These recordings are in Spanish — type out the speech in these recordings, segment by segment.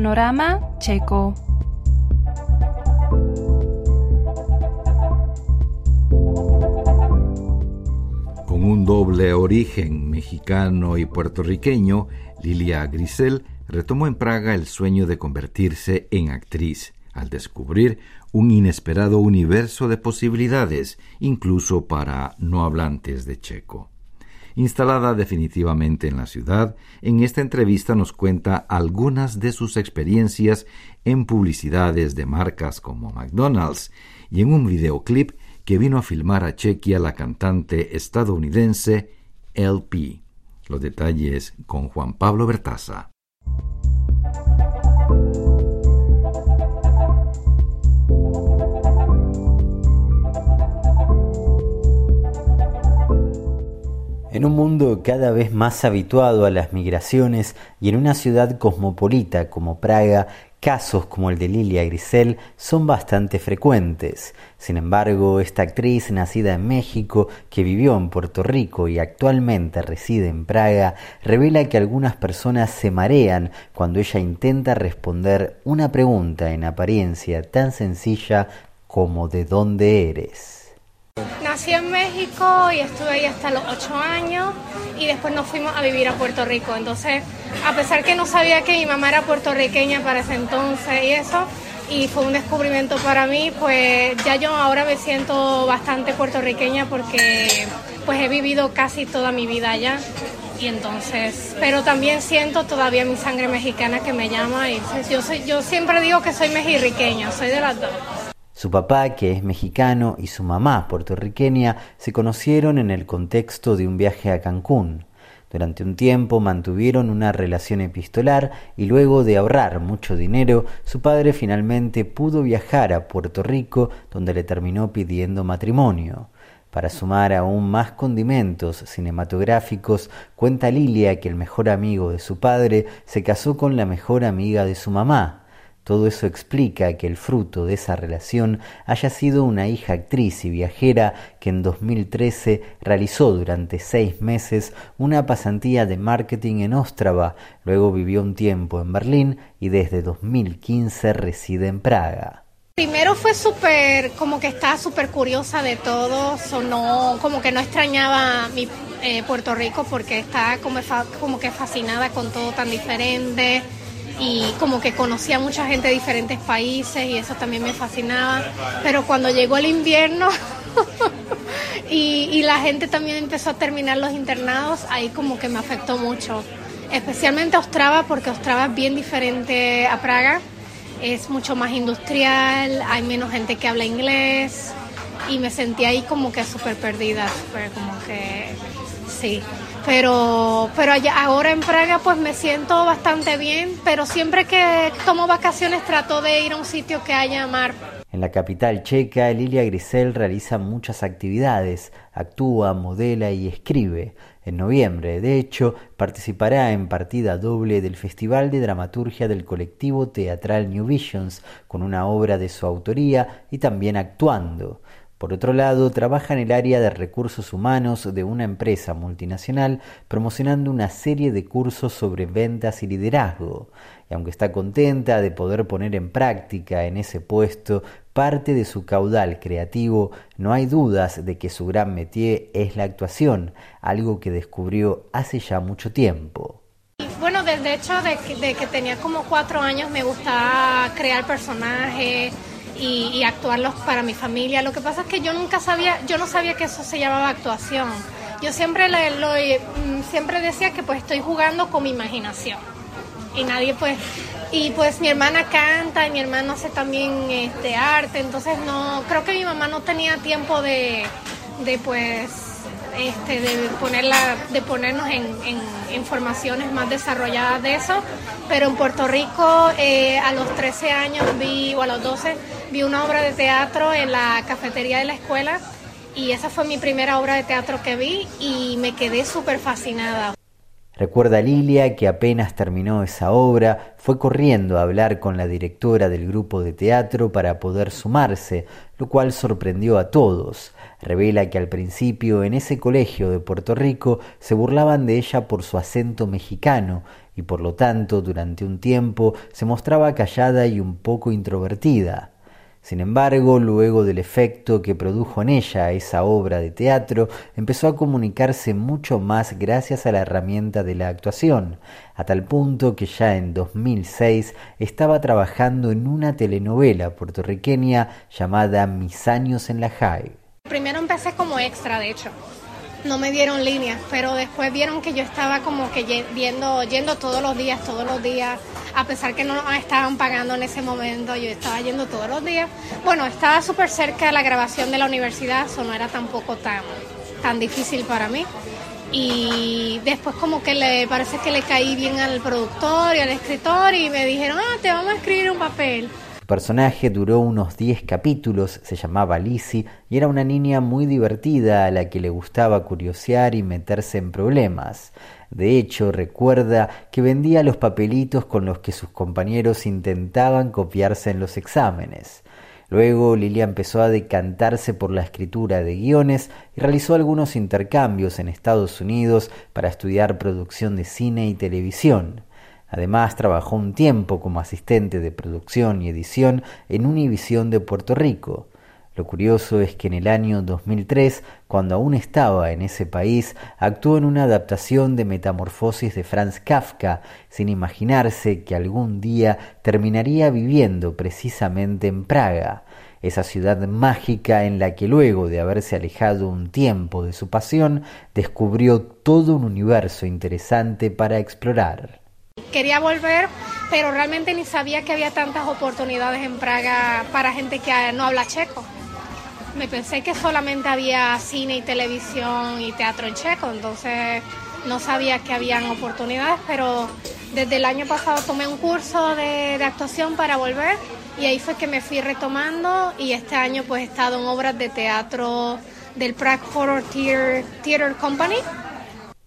Panorama Checo. Con un doble origen mexicano y puertorriqueño, Lilia Grisel retomó en Praga el sueño de convertirse en actriz, al descubrir un inesperado universo de posibilidades, incluso para no hablantes de checo. Instalada definitivamente en la ciudad, en esta entrevista nos cuenta algunas de sus experiencias en publicidades de marcas como McDonald's y en un videoclip que vino a filmar a Chequia la cantante estadounidense LP. Los detalles con Juan Pablo Bertaza. En un mundo cada vez más habituado a las migraciones y en una ciudad cosmopolita como Praga, casos como el de Lilia Grisel son bastante frecuentes. Sin embargo, esta actriz nacida en México, que vivió en Puerto Rico y actualmente reside en Praga, revela que algunas personas se marean cuando ella intenta responder una pregunta en apariencia tan sencilla como ¿de dónde eres? Nací en México y estuve ahí hasta los ocho años y después nos fuimos a vivir a Puerto Rico. Entonces, a pesar que no sabía que mi mamá era puertorriqueña para ese entonces y eso, y fue un descubrimiento para mí, pues ya yo ahora me siento bastante puertorriqueña porque pues he vivido casi toda mi vida allá y entonces, pero también siento todavía mi sangre mexicana que me llama y yo, soy, yo siempre digo que soy mexirriqueña, soy de las dos. Su papá, que es mexicano, y su mamá, puertorriqueña, se conocieron en el contexto de un viaje a Cancún. Durante un tiempo mantuvieron una relación epistolar y luego de ahorrar mucho dinero, su padre finalmente pudo viajar a Puerto Rico, donde le terminó pidiendo matrimonio. Para sumar aún más condimentos cinematográficos, cuenta Lilia que el mejor amigo de su padre se casó con la mejor amiga de su mamá, todo eso explica que el fruto de esa relación haya sido una hija actriz y viajera que en 2013 realizó durante seis meses una pasantía de marketing en Ostrava, luego vivió un tiempo en Berlín y desde 2015 reside en Praga. Primero fue súper, como que estaba súper curiosa de todo, sonó como que no extrañaba mi eh, Puerto Rico porque estaba como, como que fascinada con todo tan diferente y como que conocía a mucha gente de diferentes países y eso también me fascinaba. Pero cuando llegó el invierno y, la gente también empezó a terminar los internados, ahí como que me afectó mucho. Especialmente Ostrava, porque Ostrava es bien diferente a Praga. Es mucho más industrial, hay menos gente que habla inglés y me sentí ahí como que súper perdida, súper como que sí. Pero, pero ahora en Praga pues me siento bastante bien, pero siempre que tomo vacaciones trato de ir a un sitio que haya mar. En la capital checa, Lilia Grisel realiza muchas actividades, actúa, modela y escribe. En noviembre, de hecho, participará en partida doble del Festival de Dramaturgia del colectivo teatral New Visions, con una obra de su autoría y también actuando. Por otro lado, trabaja en el área de recursos humanos de una empresa multinacional promocionando una serie de cursos sobre ventas y liderazgo. Y aunque está contenta de poder poner en práctica en ese puesto parte de su caudal creativo, no hay dudas de que su gran métier es la actuación, algo que descubrió hace ya mucho tiempo. Bueno, desde hecho de que, tenía como cuatro años me gustaba crear personajes y, actuarlos para mi familia. Lo que pasa es que yo nunca sabía, yo no sabía que eso se llamaba actuación. Yo siempre, lo, mm, siempre decía que pues estoy jugando con mi imaginación y nadie pues y pues mi hermana canta mi hermano hace también este arte entonces no creo que mi mamá no tenía tiempo de, de pues este, de, ponerla, de ponernos en, informaciones más desarrolladas de eso, pero en Puerto Rico eh, a los 13 años vi, o a los 12, vi una obra de teatro en la cafetería de la escuela y esa fue mi primera obra de teatro que vi y me quedé súper fascinada. Recuerda Lilia que apenas terminó esa obra, fue corriendo a hablar con la directora del grupo de teatro para poder sumarse, lo cual sorprendió a todos. Revela que al principio en ese colegio de Puerto Rico se burlaban de ella por su acento mexicano y por lo tanto durante un tiempo se mostraba callada y un poco introvertida. Sin embargo, luego del efecto que produjo en ella esa obra de teatro, empezó a comunicarse mucho más gracias a la herramienta de la actuación, a tal punto que ya en 2006 estaba trabajando en una telenovela puertorriqueña llamada Mis años en la High. Primero empecé como extra, de hecho no me dieron línea, pero después vieron que yo estaba como que yendo, yendo todos los días, todos los días, a pesar que no estaban pagando en ese momento, yo estaba yendo todos los días. Bueno, estaba súper cerca de la grabación de la universidad, eso no era tampoco tan, tan difícil para mí. Y después como que le parece que le caí bien al productor y al escritor y me dijeron, ah, te vamos a escribir un papel personaje duró unos 10 capítulos, se llamaba Lizzie y era una niña muy divertida a la que le gustaba curiosear y meterse en problemas. De hecho, recuerda que vendía los papelitos con los que sus compañeros intentaban copiarse en los exámenes. Luego Lilia empezó a decantarse por la escritura de guiones y realizó algunos intercambios en Estados Unidos para estudiar producción de cine y televisión. Además, trabajó un tiempo como asistente de producción y edición en Univisión de Puerto Rico. Lo curioso es que en el año 2003, cuando aún estaba en ese país, actuó en una adaptación de Metamorfosis de Franz Kafka, sin imaginarse que algún día terminaría viviendo precisamente en Praga, esa ciudad mágica en la que luego de haberse alejado un tiempo de su pasión, descubrió todo un universo interesante para explorar. Quería volver, pero realmente ni sabía que había tantas oportunidades en Praga para gente que no habla checo. Me pensé que solamente había cine y televisión y teatro en checo, entonces no sabía que habían oportunidades, pero desde el año pasado tomé un curso de, actuación para volver y ahí fue que me fui retomando y este año pues he estado en obras de teatro del Prague Horror Theater Company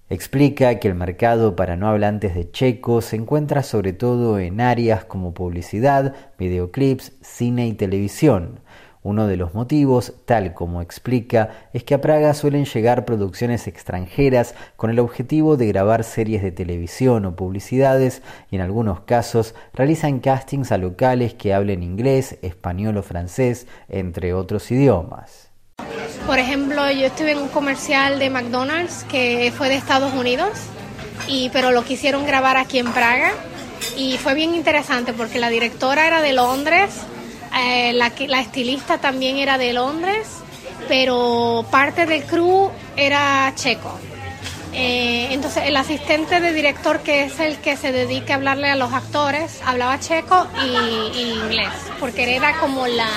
Explica que el mercado para no hablantes de checo se encuentra sobre todo en áreas como publicidad, videoclips, cine y televisión. Uno de los motivos, tal como explica, es que a Praga suelen llegar producciones extranjeras con el objetivo de grabar series de televisión o publicidades y en algunos casos realizan castings a locales que hablen inglés, español o francés, entre otros idiomas. Por ejemplo, yo estuve en un comercial de McDonald's que fue de Estados Unidos, pero lo quisieron grabar aquí en Praga y fue bien interesante porque la directora era de Londres, eh, la, la estilista también era de Londres, pero parte del crew era checo. Eh, entonces el asistente de director, que es el que se dedica a hablarle a los actores, hablaba checo y, y inglés, porque era como la,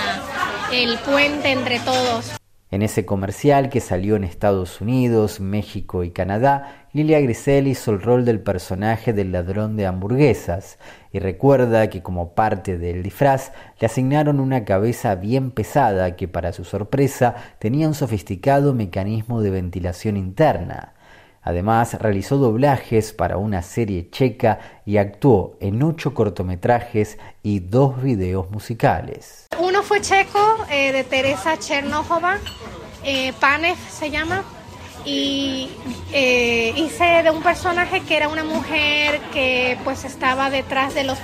el puente entre todos. En ese comercial que salió en Estados Unidos, México y Canadá, Lilia Grisel hizo el rol del personaje del ladrón de hamburguesas y recuerda que como parte del disfraz le asignaron una cabeza bien pesada que para su sorpresa tenía un sofisticado mecanismo de ventilación interna. Además, realizó doblajes para una serie checa y actuó en ocho cortometrajes y dos videos musicales. Uno fue checo, eh, de Teresa Chernójova, eh, Panev se llama, y eh, hice de un personaje que era una mujer que pues estaba detrás de los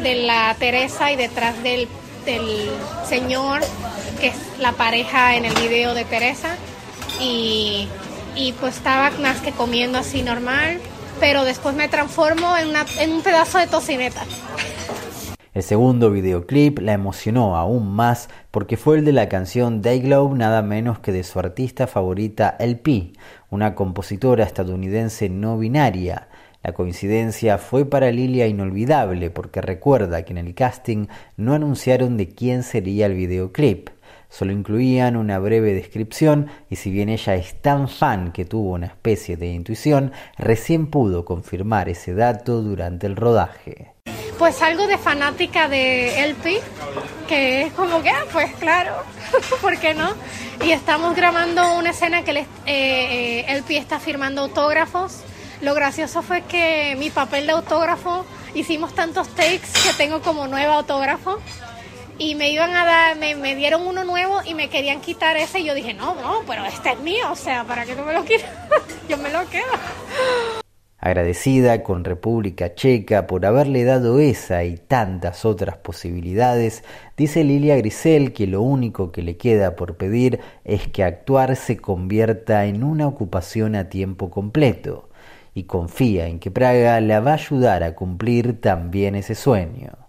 de la Teresa y detrás del, del señor que es la pareja en el video de Teresa y y pues estaba más que comiendo así normal, pero después me transformo en, un pedazo de tocineta. El segundo videoclip la emocionó aún más porque fue el de la canción Dayglow nada menos que de su artista favorita LP, una compositora estadounidense no binaria. La coincidencia fue para Lilia inolvidable porque recuerda que en el casting no anunciaron de quién sería el videoclip. Solo incluían una breve descripción y si bien ella es tan fan que tuvo una especie de intuición, recién pudo confirmar ese dato durante el rodaje. Pues algo de fanática de LP, que es como que, ah, pues claro, ¿por qué no? Y estamos grabando una escena que el, eh, eh, está firmando autógrafos Lo gracioso fue que mi papel de autógrafo, hicimos tantos takes que tengo como nueve autógrafos y me iban a dar, me, me, dieron uno nuevo y me querían quitar ese y yo dije, no, no, pero este es mío, o sea, ¿para qué tú me lo quitas? yo me lo quedo. Agradecida con República Checa por haberle dado esa y tantas otras posibilidades, dice Lilia Grisel que lo único que le queda por pedir es que actuar se convierta en una ocupación a tiempo completo y confía en que Praga la va a ayudar a cumplir también ese sueño.